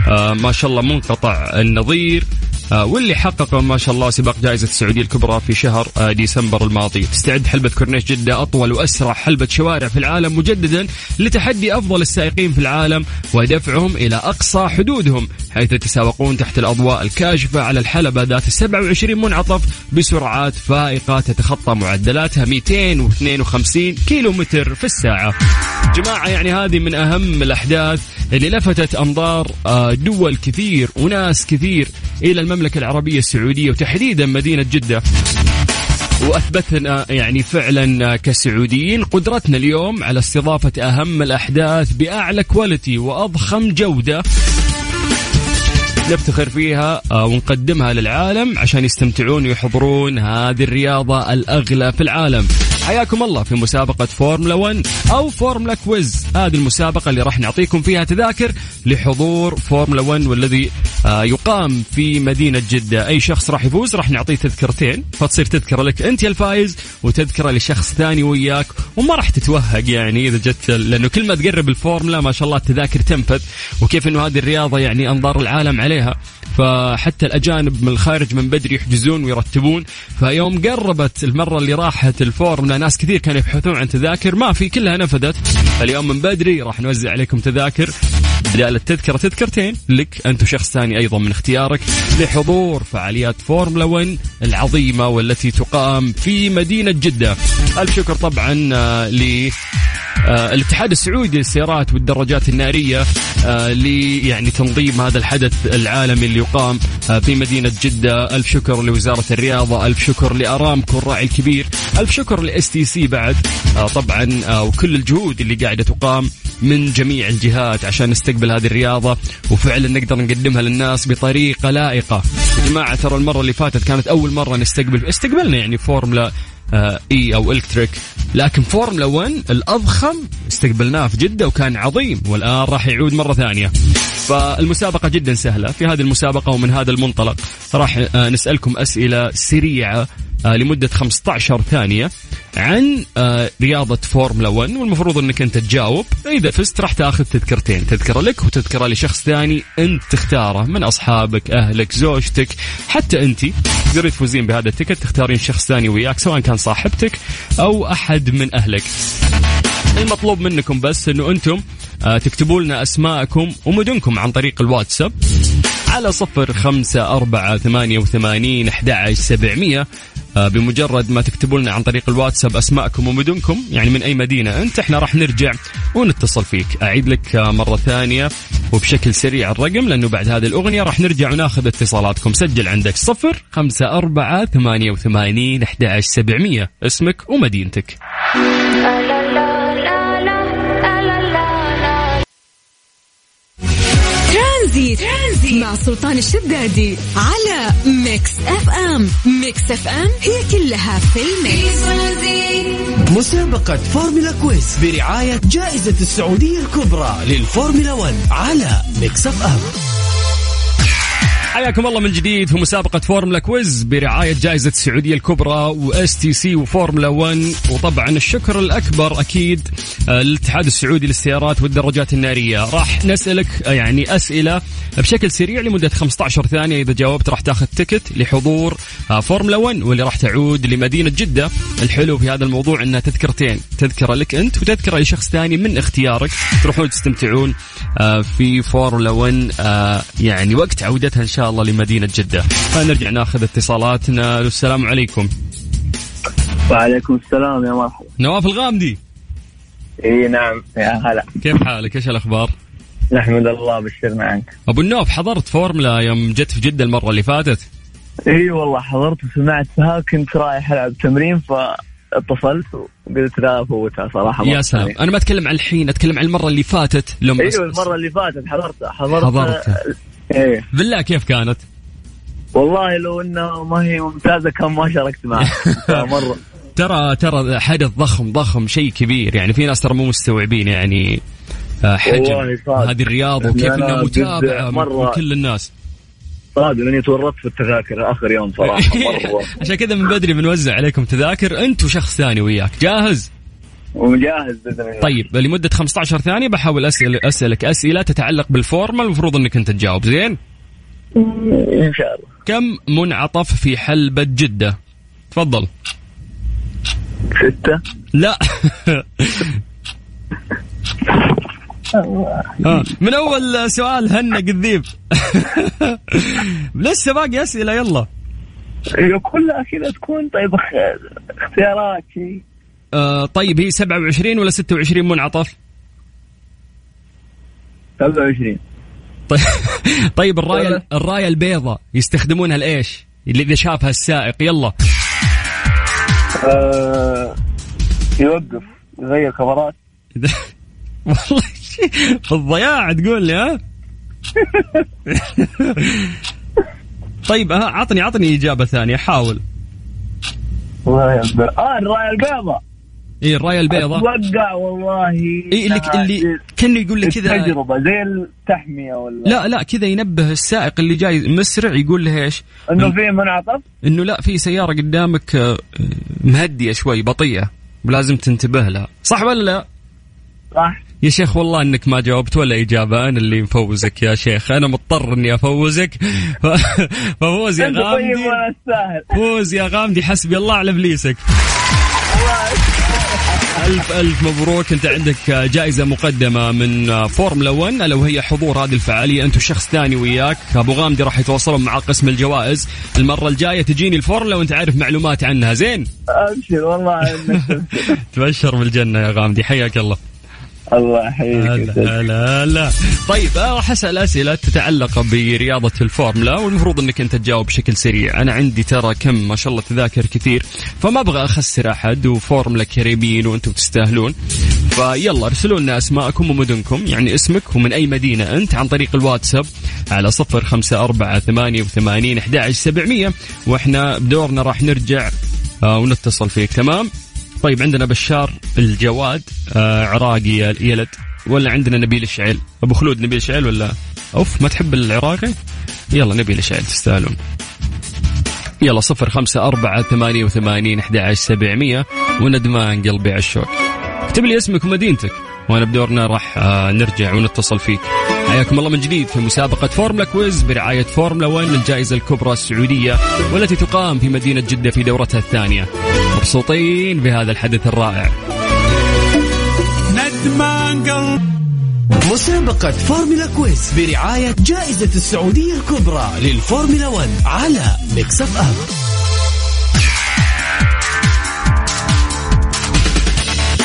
آه ما شاء الله منقطع النظير. واللي حقق ما شاء الله سباق جائزة السعودية الكبرى في شهر آه، ديسمبر الماضي. تستعد حلبة كورنيش جدة أطول وأسرع حلبة شوارع في العالم مجددا لتحدي أفضل السائقين في العالم ودفعهم إلى أقصى حدودهم حيث يتسابقون تحت الأضواء الكاشفة على الحلبة ذات 27 منعطف بسرعات فائقة تتخطى معدلاتها 252 كيلو متر في الساعة. جماعة يعني هذه من أهم الأحداث اللي لفتت أنظار آه، دول كثير وناس كثير إلى المملكة العربية السعودية وتحديدا مدينة جدة. وأثبتنا يعني فعلا كسعوديين قدرتنا اليوم على استضافة أهم الأحداث بأعلى quality وأضخم جودة. نفتخر فيها آه، ونقدمها للعالم عشان يستمتعون ويحضرون هذه الرياضة الأغلى في العالم. حياكم الله في مسابقة فورمولا 1 أو فورمولا Quiz. هذه المسابقة اللي راح نعطيكم فيها تذاكر لحضور فورمولا 1 والذي آه، يقام في مدينة جدة. أي شخص راح يفوز راح نعطيه تذكرتين. فتصير تذكرة لك أنت الفايز وتذكرة لشخص ثاني وياك وما راح تتوهق يعني إذا جت لأنه كل ما تقرب الفورمولا ما شاء الله التذاكر تنفذ. وكيف أنه هذه الرياضة يعني أنظار العالم عليها. فحتى الأجانب من الخارج من بدري يحجزون ويرتبون. فيوم قربت المرة اللي راحت الفورمولا ناس كثير كانوا يبحثون عن تذاكر ما في كلها نفذت. اليوم من بدري راح نوزع عليكم تذاكر. بدال التذكرة تذكرتين لك أنت وشخص ثاني أيضا من اختيارك لحضور فعاليات فورمولا 1 العظيمة والتي تقام في مدينة جدة. ألف شكر طبعا آه، ل الاتحاد السعودي للسيارات والدراجات النارية آه، لي يعني تنظيم هذا الحدث العالمي اللي يقام آه، في مدينة جدة. ألف شكر لوزارة الرياضة ألف شكر لأرامكو الراعي الكبير ألف شكر ل STC بعد. طبعا وكل الجهود اللي قاعدة تقام من جميع الجهات عشان نستقبل هذه الرياضة. وفعلا نقدر نقدمها للناس بطريقة لائقة. يا جماعة ترى المرة اللي فاتت كانت أول مرة نستقبل استقبلنا يعني فورمولا آه E أو electric لكن فورمولا 1 الأضخم استقبلناه في جدة وكان عظيم والآن راح يعود مرة ثانية. فالمسابقة جدا سهلة. في هذه المسابقة ومن هذا المنطلق راح آه نسألكم أسئلة سريعة آه لمدة 15 ثانية عن آه رياضة فورمولا 1 والمفروض انك انت تجاوب. إذا فزت راح تاخذ تذكرتين تذكرة لك وتذكرة لشخص ثاني انت تختاره من أصحابك أهلك زوجتك حتى انت. تقدرين تفوزين بهذا ال ticket تختارين شخص ثاني وياك سواء كان صاحبتك أو أحد من أهلك. المطلوب منكم بس إنه أنتم آه تكتبوا لنا أسماءكم ومدنكم عن طريق الواتساب على صفر خمسة أربعة ثمانية وثمانين أحد سبعمية آه، بمجرد ما تكتبوا لنا عن طريق الواتساب أسماءكم ومدنكم يعني من أي مدينة أنت إحنا راح نرجع ونتصل فيك. أعيد لك آه، مرة ثانية وبشكل سريع الرقم لأنه بعد هذه الأغنية راح نرجع وناخذ اتصالاتكم. سجل عندك صفر خمسة أربعة ثمانية وثمانين أحد سبعمية. اسمك ومدينتك. ترانزيت, ترانزيت. مع سلطان الشدادي على Mix FM. Mix FM هي كلها في ال Mix. مسابقة فورمولا Quiz برعاية جائزة السعودية الكبرى للفورمولا 1 على Mix FM. حياكم الله من جديد في مسابقة فورمولا Quiz برعاية جائزة السعودية الكبرى و STC وفورمولا 1 وطبعا الشكر الأكبر أكيد آه، للاتحاد السعودي للسيارات والدراجات النارية. راح نسألك آه، يعني أسئلة بشكل سريع لمدة 15 ثانية. إذا جاوبت راح تاخذ ticket لحضور آه، فورمولا 1 واللي راح تعود لمدينة جدة. الحلو في هذا الموضوع أنها تذكرتين. تذكرة لك أنت وتذكرة لشخص ثاني من اختيارك تروحون تستمتعون في فورمولا 1 آه، يعني وقت عودتها إن شاء الله لمدينة جدة. فنرجع ناخذ اتصالاتنا. السلام عليكم. وعليكم السلام يا مرحبا. نواف الغامدي. إي نعم. يا هلا. كيف حالك؟ إيش الأخبار؟ نحمد الله بشرنا عنك. أبو النوف حضرت فورمولا يوم جت في جدة المرة اللي فاتت؟ إي والله حضرت وسمعتها كنت رايح ألعب تمرين فاتصلت وقلت لا أفوتها صراحة. يا سلام. أنا ما أتكلم عن الحين أتكلم عن المرة اللي فاتت. لما أيوه المرة اللي فاتت حضرتها. حضرت حضرتها. إيه. بالله كيف كانت؟ والله لو انها ما هي ممتازة كان ما شاركت معها <laughs> مرة. ترى ترى حدث ضخم ضخم شيء كبير. يعني في ناس ترى مو مستوعبين يعني آه، حجم. هذه الرياضه وكيف انها متابعه من مرة- كل الناس. صادق لاني تورطت في التذاكر آخر يوم صراحة <laughs> مرة. عشان كذا من بدري بنوزع عليكم تذاكر انت وشخص ثاني وياك. جاهز؟ ومجهز بإذن الله. طيب لمدة 15 ثانية بحاول اسال أسألك أسئلة تتعلق بالفورمة المفروض إنك أنت تجاوب زين؟ إن شاء الله. كم منعطف في حلبة جدة؟ تفضل. ستة. لا. <laughs> آه، من أول سؤال هنا قذيب. <laughs> لسه باقي أسئلة يلا. كلها كذا تكون طيب اخ- اختيارات شيء آه طيب هي 27 ولا 26 منعطف 27 طيب, <laughs> طيب الراية الراية البيضاء يستخدمونها لإيش؟ اللي اذا شافها السائق يلا. آه يوقف يغير كاميرات <laughs> والله في الضياع تقول لي ها؟ <laughs> طيب ها عطني عطني إجابة ثانية حاول. الله يكبر آه الراية البيضاء اي الراية البيضاء. أتوقع والله اي اللي اللي كأنه يقول لك كذا. تجربه زي التحمية ولا؟ لا لا كذا ينبه السائق اللي جاي مسرع يقول له إيش؟ إنه في منعطف؟ إنه لا في سيارة قدامك آه، مهدية شوي بطيئة ولازم تنتبه لها، صح ولا لا؟ صح. يا شيخ والله إنك ما جاوبت ولا إجابة. أنا اللي مفوزك يا شيخ. أنا مضطر إني أفوزك. <laughs> ففوز يا طيب غامدي. فوز يا غامدي. حسبي الله على إبليسك. ألف ألف مبروك. أنت عندك جائزة مقدمة من فورمولا 1 ألا وهي حضور هذه الفعالية. أنت وشخص ثاني وياك. أبو غامدي راح يتواصلون مع قسم الجوائز. المرة الجاية تجيني الفورمولا وأنت عارف معلومات عنها. زين. ابشر والله. <laughs> تبشر بالجنة يا غامدي. حياك الله. الله يحييك. لا لا طيب أنا راح أسأل أسئلة تتعلق برياضة الفورمولا والمفروض إنك أنت تجاوب بشكل سريع. أنا عندي ترى كم ما شاء الله تذاكر كثير فما أبغى أخسر أحد وفورمولا كريمين وأنتم تستاهلون. فيلا ارسلوا لنا أسماءكم ومدنكم يعني اسمك ومن أي مدينة أنت عن طريق الواتساب على صفر خمسة أربعة ثمانية وثمانين أحد سبعمية. وإحنا بدورنا راح نرجع آه ونتصل فيك تمام؟ طيب عندنا بشار الجواد آه عراقي يلد ولا عندنا نبيل الشعيل؟ أبو خلود نبيل الشعيل ولا؟ أوف ما تحب العراقي؟ يلا نبيل الشعيل تستاهلون. يلا صفر خمسة أربعة ثمانية وثمانين أحد سبعمية وندمان قلبي على الشوق. اكتب لي اسمك ومدينتك. وانا بدورنا راح آه، نرجع ونتصل فيك. حياكم الله من جديد في مسابقة فورمولا Quiz برعاية فورمولا 1 الجائزة الكبرى السعودية والتي تقام في مدينة جدة في دورتها الثانية. مبسوطين بهذا الحدث الرائع. مسابقة فورمولا Quiz برعاية جائزة السعودية الكبرى للفورمولا 1 على Mix FM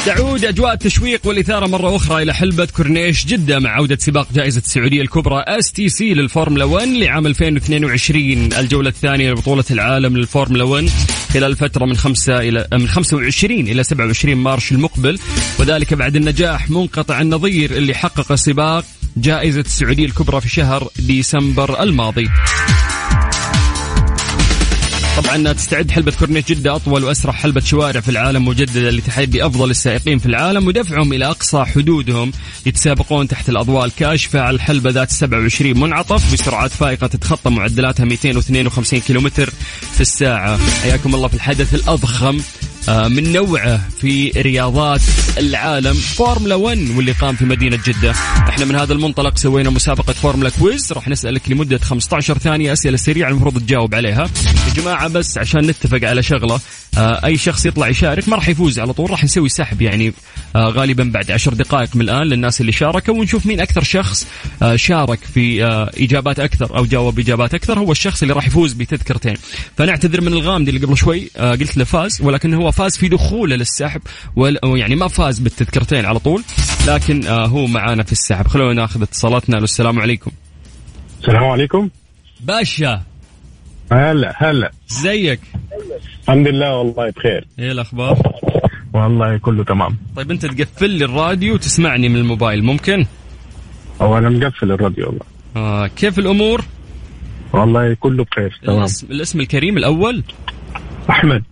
تعود أجواء التشويق والإثارة مرة أخرى إلى حلبة كورنيش جدة مع عودة سباق جائزة السعودية الكبرى STC للفورمولا 1 لعام 2022 الجولة الثانية لبطولة العالم للفورمولا 1 خلال فترة من 5 إلى من 25 إلى 27 مارس المقبل وذلك بعد النجاح منقطع النظير اللي حقق سباق جائزة السعودية الكبرى في شهر ديسمبر الماضي. طبعا تستعد حلبة كورنيش جدة أطول وأسرع حلبة شوارع في العالم مجددا لتحدي أفضل السائقين في العالم ودفعهم إلى أقصى حدودهم يتسابقون تحت الأضواء الكاشفة على الحلبة ذات 27 منعطف بسرعات فائقة تتخطى معدلاتها 252 كيلومتر في الساعة. حياكم الله في الحدث الأضخم من نوعه في رياضات العالم. فورمولا 1 واللي قام في مدينة جدة. إحنا من هذا المنطلق سوينا مسابقة فورمولا Quiz. راح نسألك لمدة 15 ثانية أسئلة سريعة المفروض تجاوب عليها. يا جماعة بس عشان نتفق على شغلة آه، أي شخص يطلع يشارك ما راح يفوز على طول راح نسوي سحب يعني آه، غالبا بعد عشر دقائق من الآن للناس اللي شاركوا ونشوف مين أكثر شخص آه، شارك في آه، إجابات أكثر أو جاوب إجابات أكثر هو الشخص اللي راح يفوز بتذكرتين. فنعتذر من الغامدي اللي قبل شوي آه، قلت له فاز ولكن هو فاز في دخوله للسحب وال- يعني ما فاز بالتذكرتين على طول لكن آه، هو معانا في السحب. خلونا ناخذ اتصالاتنا. السلام عليكم. السلام عليكم. باشا. هلا هلا. زيك. الحمد لله والله بخير. إيه الأخبار؟ والله كله تمام. طيب أنت تقفل لي الراديو وتسمعني من الموبايل ممكن؟ هو أنا مقفل الراديو والله. آه كيف الأمور؟ والله كله بخير تمام. الاسم, الاسم الكريم الأول؟ أحمد.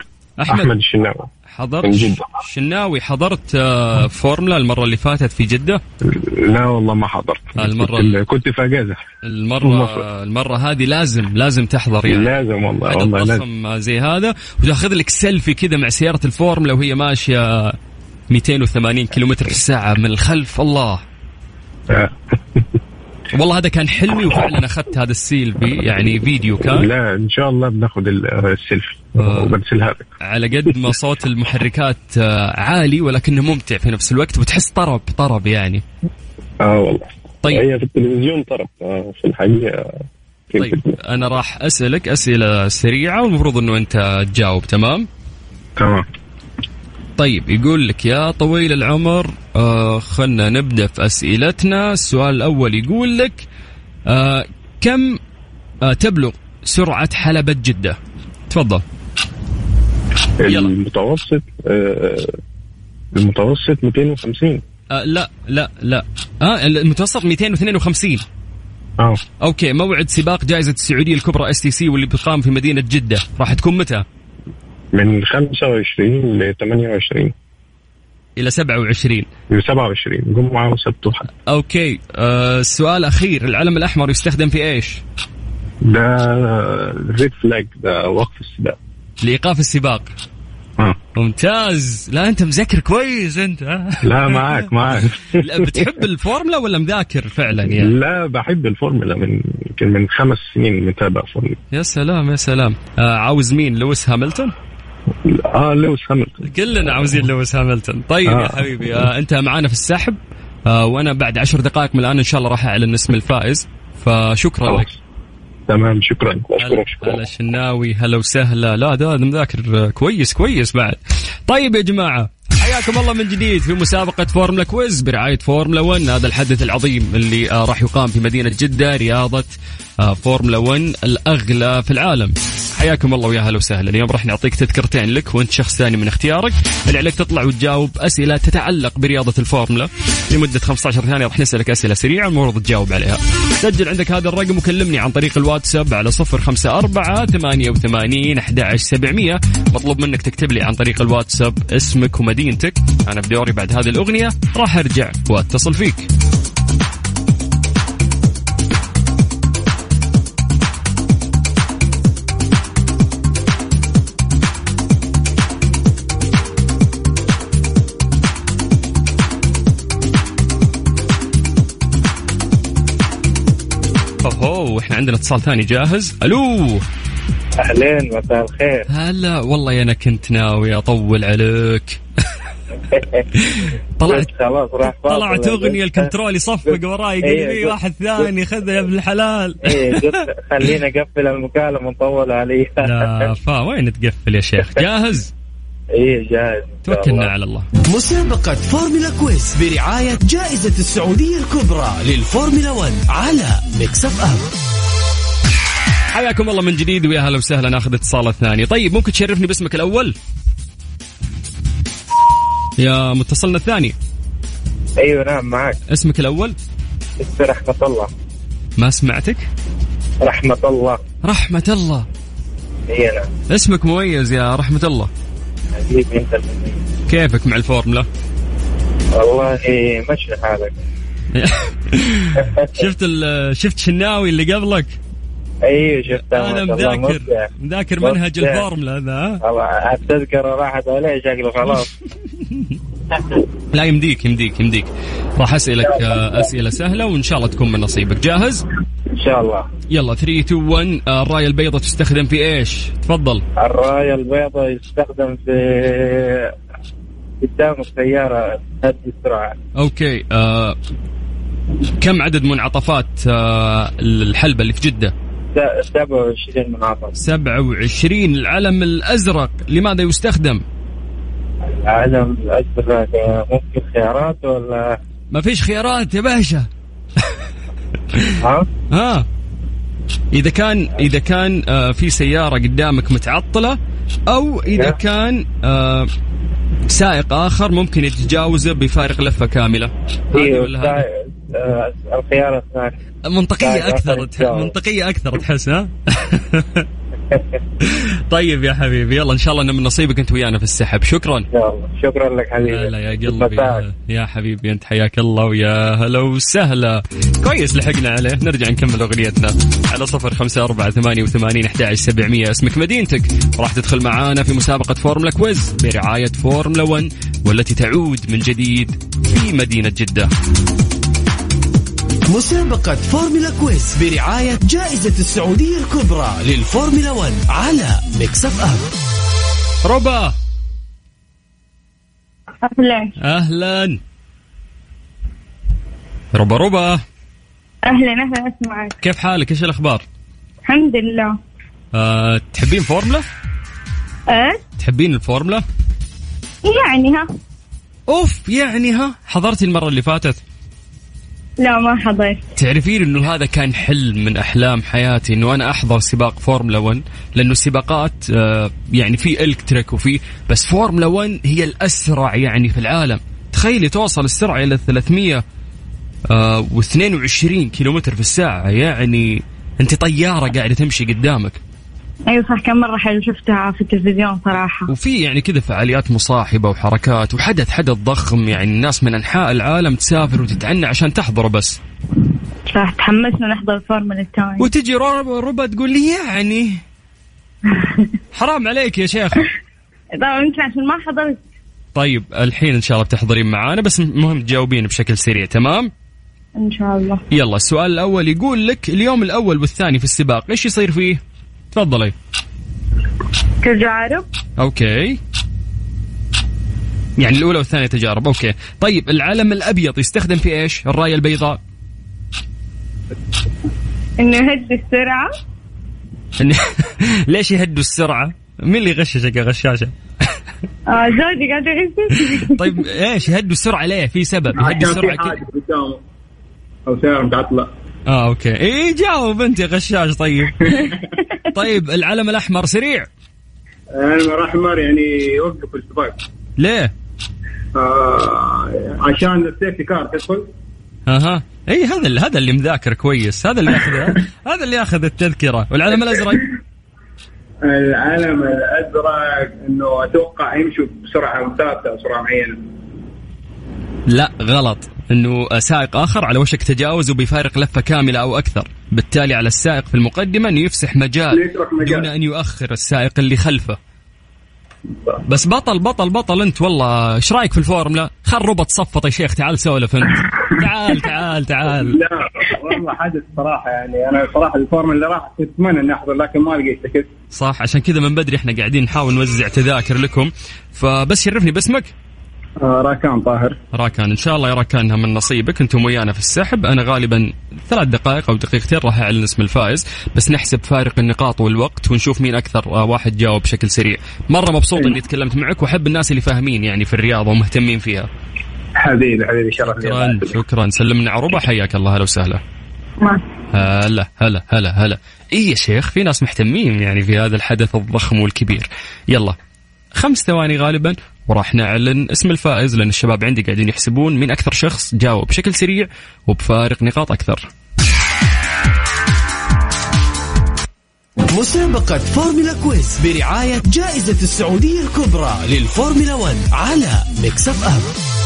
أحمد, أحمد الشناوي. حضرت من جدة. شناوي حضرت آه فورمولا المرة اللي فاتت في جدة؟ لا والله ما حضرت. المرة كنت, كنت في أجازة. المره المفروض. المرة هذه لازم لازم تحضر يعني. لازم والله والله لازم. زي هذا. وتأخذ لك سيلفي كذا مع سيارة الفورمولا وهي ماشية 280 كيلومتر في الساعة من الخلف. الله. آه. <laughs> والله هذا كان حلمي وفعلا أخذت هذا السيلفي يعني فيديو كان. لا إن شاء الله بناخذ ال- السيلفي آه. وبرسلها لك على قد ما صوت المحركات آه، عالي ولكنه ممتع في نفس الوقت وتحس طرب طرب يعني. آه والله. طيب. هي في التلفزيون طرب آه، في الحقيقة طيب. أنا راح أسألك أسئلة سريعة والمفروض إنه أنت تجاوب تمام؟ تمام. طيب يقول لك يا طويل العمر آه خلنا نبدأ في أسئلتنا. السؤال الأول يقول لك آه كم آه تبلغ سرعة حلبة جدة؟ تفضل. يلا. المتوسط آه، المتوسط 250 آه لا لا لا. آه المتوسط 252 آه. Okay موعد سباق جائزة السعودية الكبرى STC واللي بتقام في مدينة جدة. راح تكون متى؟ من 25 ل 28 إلى 27 ل 27 جمعة وسبت وحد. Okay. آه السؤال الاخير العلم الأحمر يستخدم في إيش؟ ده red flag ده وقف السباق. لإيقاف السباق. آه. ممتاز. لا أنت مذاكر كويس أنت. ها؟ لا معاك معاك. <laughs> لا بتحب الفورمولا ولا مذاكر فعلا يعني؟ لا بحب الفورمولا من يمكن من خمس سنين متابع فورمولا. يا سلام يا سلام. آه عاوز مين؟ لويس هاملتون؟ آه لويس هاملتون كلنا عاوزين لويس هاملتون. طيب آه. يا حبيبي آه أنت معانا في السحب آه وأنا بعد عشر دقائق من الآن إن شاء الله راح أعلن اسم الفائز. فشكرا لك. خلاص. تمام شكرا. أشكرك شكرا. هلا شناوي هلا وسهلا. لا ده مذاكر آه، كويس كويس بعد. طيب يا جماعة حياكم الله من جديد في مسابقة فورمولا Quiz برعاية فورمولا 1 هذا الحدث العظيم اللي آه، راح يقام في مدينة جدة رياضة آه، فورمولا 1 الأغلى في العالم. حياكم الله ويا هلا وسهلا. اليوم راح نعطيك تذكرتين لك وانت شخص ثاني من اختيارك. اللي عليك تطلع وتجاوب أسئلة تتعلق برياضة الفورمولا. لمدة 15 ثانية راح نسألك أسئلة سريعة المفروض تجاوب عليها. سجل عندك هذا الرقم وكلمني عن طريق الواتساب على 054 88 11700 مطلوب منك تكتب لي عن طريق الواتساب اسمك ومدينتك. أنا بدوري بعد هذه الأغنية. راح أرجع وأتصل فيك. أوه إحنا عندنا اتصال ثاني جاهز؟ ألو؟ أهلين مساء الخير. هلا والله أنا كنت ناوي أطول عليك. <laughs> طلعت خلاص راح طلعت أغنية ال control يصفق وراي لي إيه، واحد ثاني خذها يا ابن الحلال. قلت خلينا أقفل المكالمة ونطول عليها. لا فا وين تقفل يا شيخ؟ جاهز؟ <laughs> إيه جاهز. توكلنا. على الله. مسابقة فورمولا Quiz برعاية جائزة السعودية الكبرى للفورمولا 1 على Mix FM حياكم الله من جديد ويا هلا وسهلا ناخذ اتصال الثاني. طيب ممكن تشرفني باسمك الأول؟ يا متصلنا الثاني. أيوه نعم معك. اسمك الأول؟ اسمي رحمة الله. ما سمعتك؟ رحمة الله. رحمة الله. اي نعم. اسمك مميز يا رحمة الله. انت. كيفك مع الفورمولا والله مشي حالك <laughs> شفت شفت شناوي اللي قبلك أيوه شفتها أنا مذاكر. مذاكر. منهج الفورمولا ها؟ والله التذكرة راحت عليه شكله خلاص <laughs> لا يمديك يمديك يمديك راح أسألك آه، أسئلة سهلة وإن شاء الله تكون من نصيبك جاهز إن شاء الله. يلا 3 2 1 آه، الراية البيضاء تستخدم في إيش؟ تفضل. الراية البيضاء يستخدم في قدام السيارة. تهدي السرعة أوكي. آه كم عدد منعطفات آه الحلبة اللي في جدة؟ س- 27 منعطف. 27 العلم الأزرق لماذا يستخدم؟ العالم الأزرق ممكن خيارات ولا؟ ما فيش خيارات يا باشا. <laughs> ها؟ ها إذا كان إذا كان آه في سيارة قدامك متعطلة أو إذا نعم. كان آه سائق آخر ممكن يتجاوزه بفارق لفة كاملة هذه أيوه ولا آه، الخيار الثاني تح... يتجاوز. منطقية أكثر تحس ها <laughs> <laughs> طيب يا حبيبي يلا إن شاء الله إن من نصيبك أنت ويانا في السحب. شكرا. ان شكرا لك حبيبي. لا لا يا قلبي. يا, يا حبيبي أنت حياك الله ويا هلا وسهلا. كويس لحقنا عليه. نرجع نكمل أغنيتنا. على صفر خمسة أربعة ثمانية وثمانين أحد سبعمية. اسمك مدينتك. راح تدخل معانا في مسابقة فورمولا Quiz برعاية فورمولا 1 والتي تعود من جديد في مدينة جدة. مسابقة فورمولا Quiz برعاية جائزة السعودية الكبرى للفورمولا 1 على Mix FM ربا. أهلا. أهلا. ربا ربا. أهلا أهلا أسمعك. كيف حالك؟ إيش الأخبار؟ الحمد لله. أه تحبين فورمولا؟ أه تحبين الفورمولا؟ يعني ها. أوف يعني ها. حضرتي المرة اللي فاتت؟ لا ما حضرت. تعرفين إنه هذا كان حلم من أحلام حياتي إنه أنا أحضر سباق فورمولا 1 لأنه السباقات آه، يعني في electric وفي بس فورمولا 1 هي الأسرع يعني في العالم. تخيلي توصل السرعة إلى 300 آه، و22 كيلومتر في الساعة يعني أنت طيارة قاعدة تمشي قدامك. أيوة صح كم مرة حلو شفتها في التلفزيون صراحة. وفي يعني كذا فعاليات مصاحبة وحركات وحدث حدث ضخم يعني الناس من أنحاء العالم تسافر وتتعنى عشان تحضره بس. صح تحمسنا نحضر الفورمولا الثاني وتجي ربا, تقول لي يعني. حرام عليك يا شيخ. طبعا يمكن عشان ما حضرت. طيب الحين إن شاء الله بتحضرين معانا بس مهم تجاوبين بشكل سريع تمام؟ إن شاء الله. يلا السؤال الأول يقول لك اليوم الأول والثاني في السباق إيش يصير فيه؟ تفضلي. تجارب. أوكي. يعني الأولى والثانية تجارب. أوكي. طيب العلم الأبيض يستخدم في إيش؟ الراية البيضاء. إنه يهدي السرعة. <laughs> ليش يهدوا السرعة؟ مين اللي يغششك يا غشاشة؟ آه زوجي قاعد <laughs> طيب إيش؟ يهدوا السرعة ليه؟ في سبب. يهدوا السرعة كذا. أو سيارة متعطلة. آه أوكي. إيه جاوب أنت يا غشاش طيب. <laughs> طيب العلم الأحمر سريع. أنا احمر يعني يوقف السباق ليه؟ آه عشان ال safety car تدخل. أها. إي هذا اللي هذا اللي مذاكر كويس. هذا اللي ياخذ <laughs> هذا اللي ياخذ التذكرة. والعلم الأزرق؟ العلم الأزرق إنه أتوقع يمشوا بسرعة ثابته سرعه معينة. لا غلط. إنه سائق آخر على وشك تجاوزه بفارق لفة كاملة أو أكثر. بالتالي على السائق في المقدمة إنه يفسح مجال مجال. دون أن يؤخر السائق اللي خلفه. بس بطل بطل بطل أنت والله. إيش رأيك في الفورمولا خل ربط صفط يا شيخ تعال سولف أنت. تعال تعال تعال. لا والله حدث صراحة يعني. أنا صراحة الفورمولا اللي راح كنت أتمنى إني أحضر لكن ما لقيت تكت صح عشان كذا من بدري إحنا قاعدين نحاول نوزع تذاكر لكم. فبس شرفني باسمك. آه راكان طاهر. راكان إن شاء الله يا راكانها من نصيبك. أنتم ويانا في السحب. أنا غالبا ثلاث دقائق أو دقيقتين راح أعلن اسم الفائز بس نحسب فارق النقاط والوقت ونشوف مين أكثر آه، واحد جاوب بشكل سريع. مرة مبسوط إني تكلمت معك وأحب الناس اللي فاهمين يعني في الرياضة ومهتمين فيها. حبيبي حبيبي شرف. شكرا شكرا. سلمنا عروبة. حياك الله. هلا وسهلا. هلا هلا هلا هلا. اي يا شيخ في ناس مهتمين يعني في هذا الحدث الضخم والكبير. يلا خمس ثواني غالبا. وراح نعلن اسم الفائز لأن الشباب عندي قاعدين يحسبون مين أكثر شخص جاوب. بشكل سريع وبفارق نقاط أكثر. مسابقة فورمولا quiz برعاية جائزة السعودية الكبرى للفورمولا 1 على ميكس أف أم.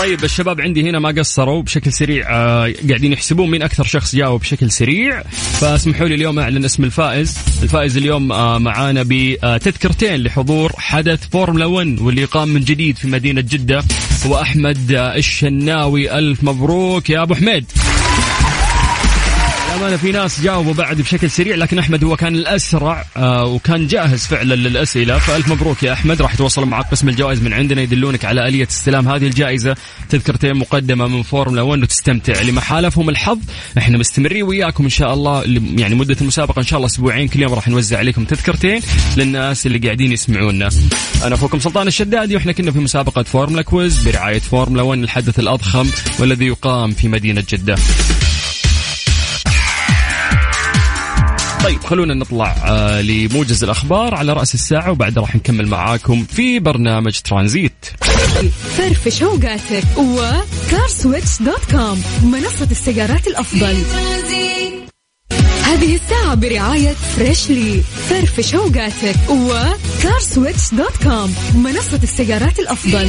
طيب الشباب عندي هنا ما قصروا بشكل سريع آه قاعدين يحسبون مين أكثر شخص جاوب بشكل سريع. فاسمحوا لي اليوم أعلن اسم الفائز. الفائز اليوم آه معانا بتذكرتين لحضور حدث فورمولا 1 واللي يقام من جديد في مدينة جدة هو احمد الشناوي. ألف مبروك يا أبو حميد. للأمانة في ناس جاوبوا بعد بشكل سريع لكن أحمد هو كان الأسرع آه وكان جاهز فعلا للأسئلة. فألف مبروك يا أحمد راح يتواصل معك قسم الجوائز من عندنا يدلونك على آلية استلام هذه الجائزة. تذكرتين مقدمة من فورمولا 1 وتستمتع لما حالفهم الحظ. إحنا مستمرين وياكم إن شاء الله يعني مدة المسابقة إن شاء الله أسبوعين كل يوم راح نوزع عليكم تذكرتين للناس اللي قاعدين يسمعونا. أنا أخوكم سلطان الشدادي وإحنا كنا في مسابقة فورمولا quiz برعاية فورمولا 1 الحدث الأضخم والذي يقام في مدينة جدة. طيب خلونا نطلع آه لموجز الأخبار على رأس الساعة وبعد راح نكمل معاكم في برنامج ترانزيت. فرفش اوقاتك وكارسويتش dot com منصة السيارات الأفضل. هذه الساعة برعاية فريشلي فرفش اوقاتك وكارسويتش dot com منصة السيارات الأفضل.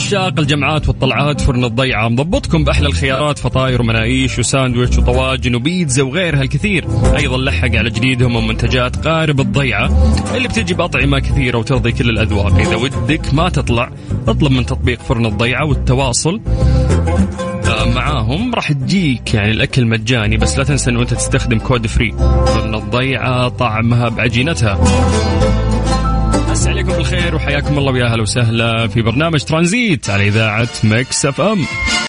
عشاق الجمعات والطلعات فرن الضيعة. مضبطكم بأحلى الخيارات فطاير ومناقيش وساندويتش وطواجن وبيتزا وغيرها الكثير. أيضا لحق على جديدهم من منتجات قارب الضيعة اللي بتجي بأطعمة كثيرة وترضي كل الأذواق. إذا ودك ما تطلع اطلب من تطبيق فرن الضيعة والتواصل. آه، معاهم راح تجيك يعني الأكل مجاني بس لا تنسى انه أنت تستخدم code free. فرن الضيعة طعمها بعجينتها. بس عليكم بالخير وحياكم الله ويا أهلا وسهلا في برنامج ترانزيت على إذاعة مكس أف أم.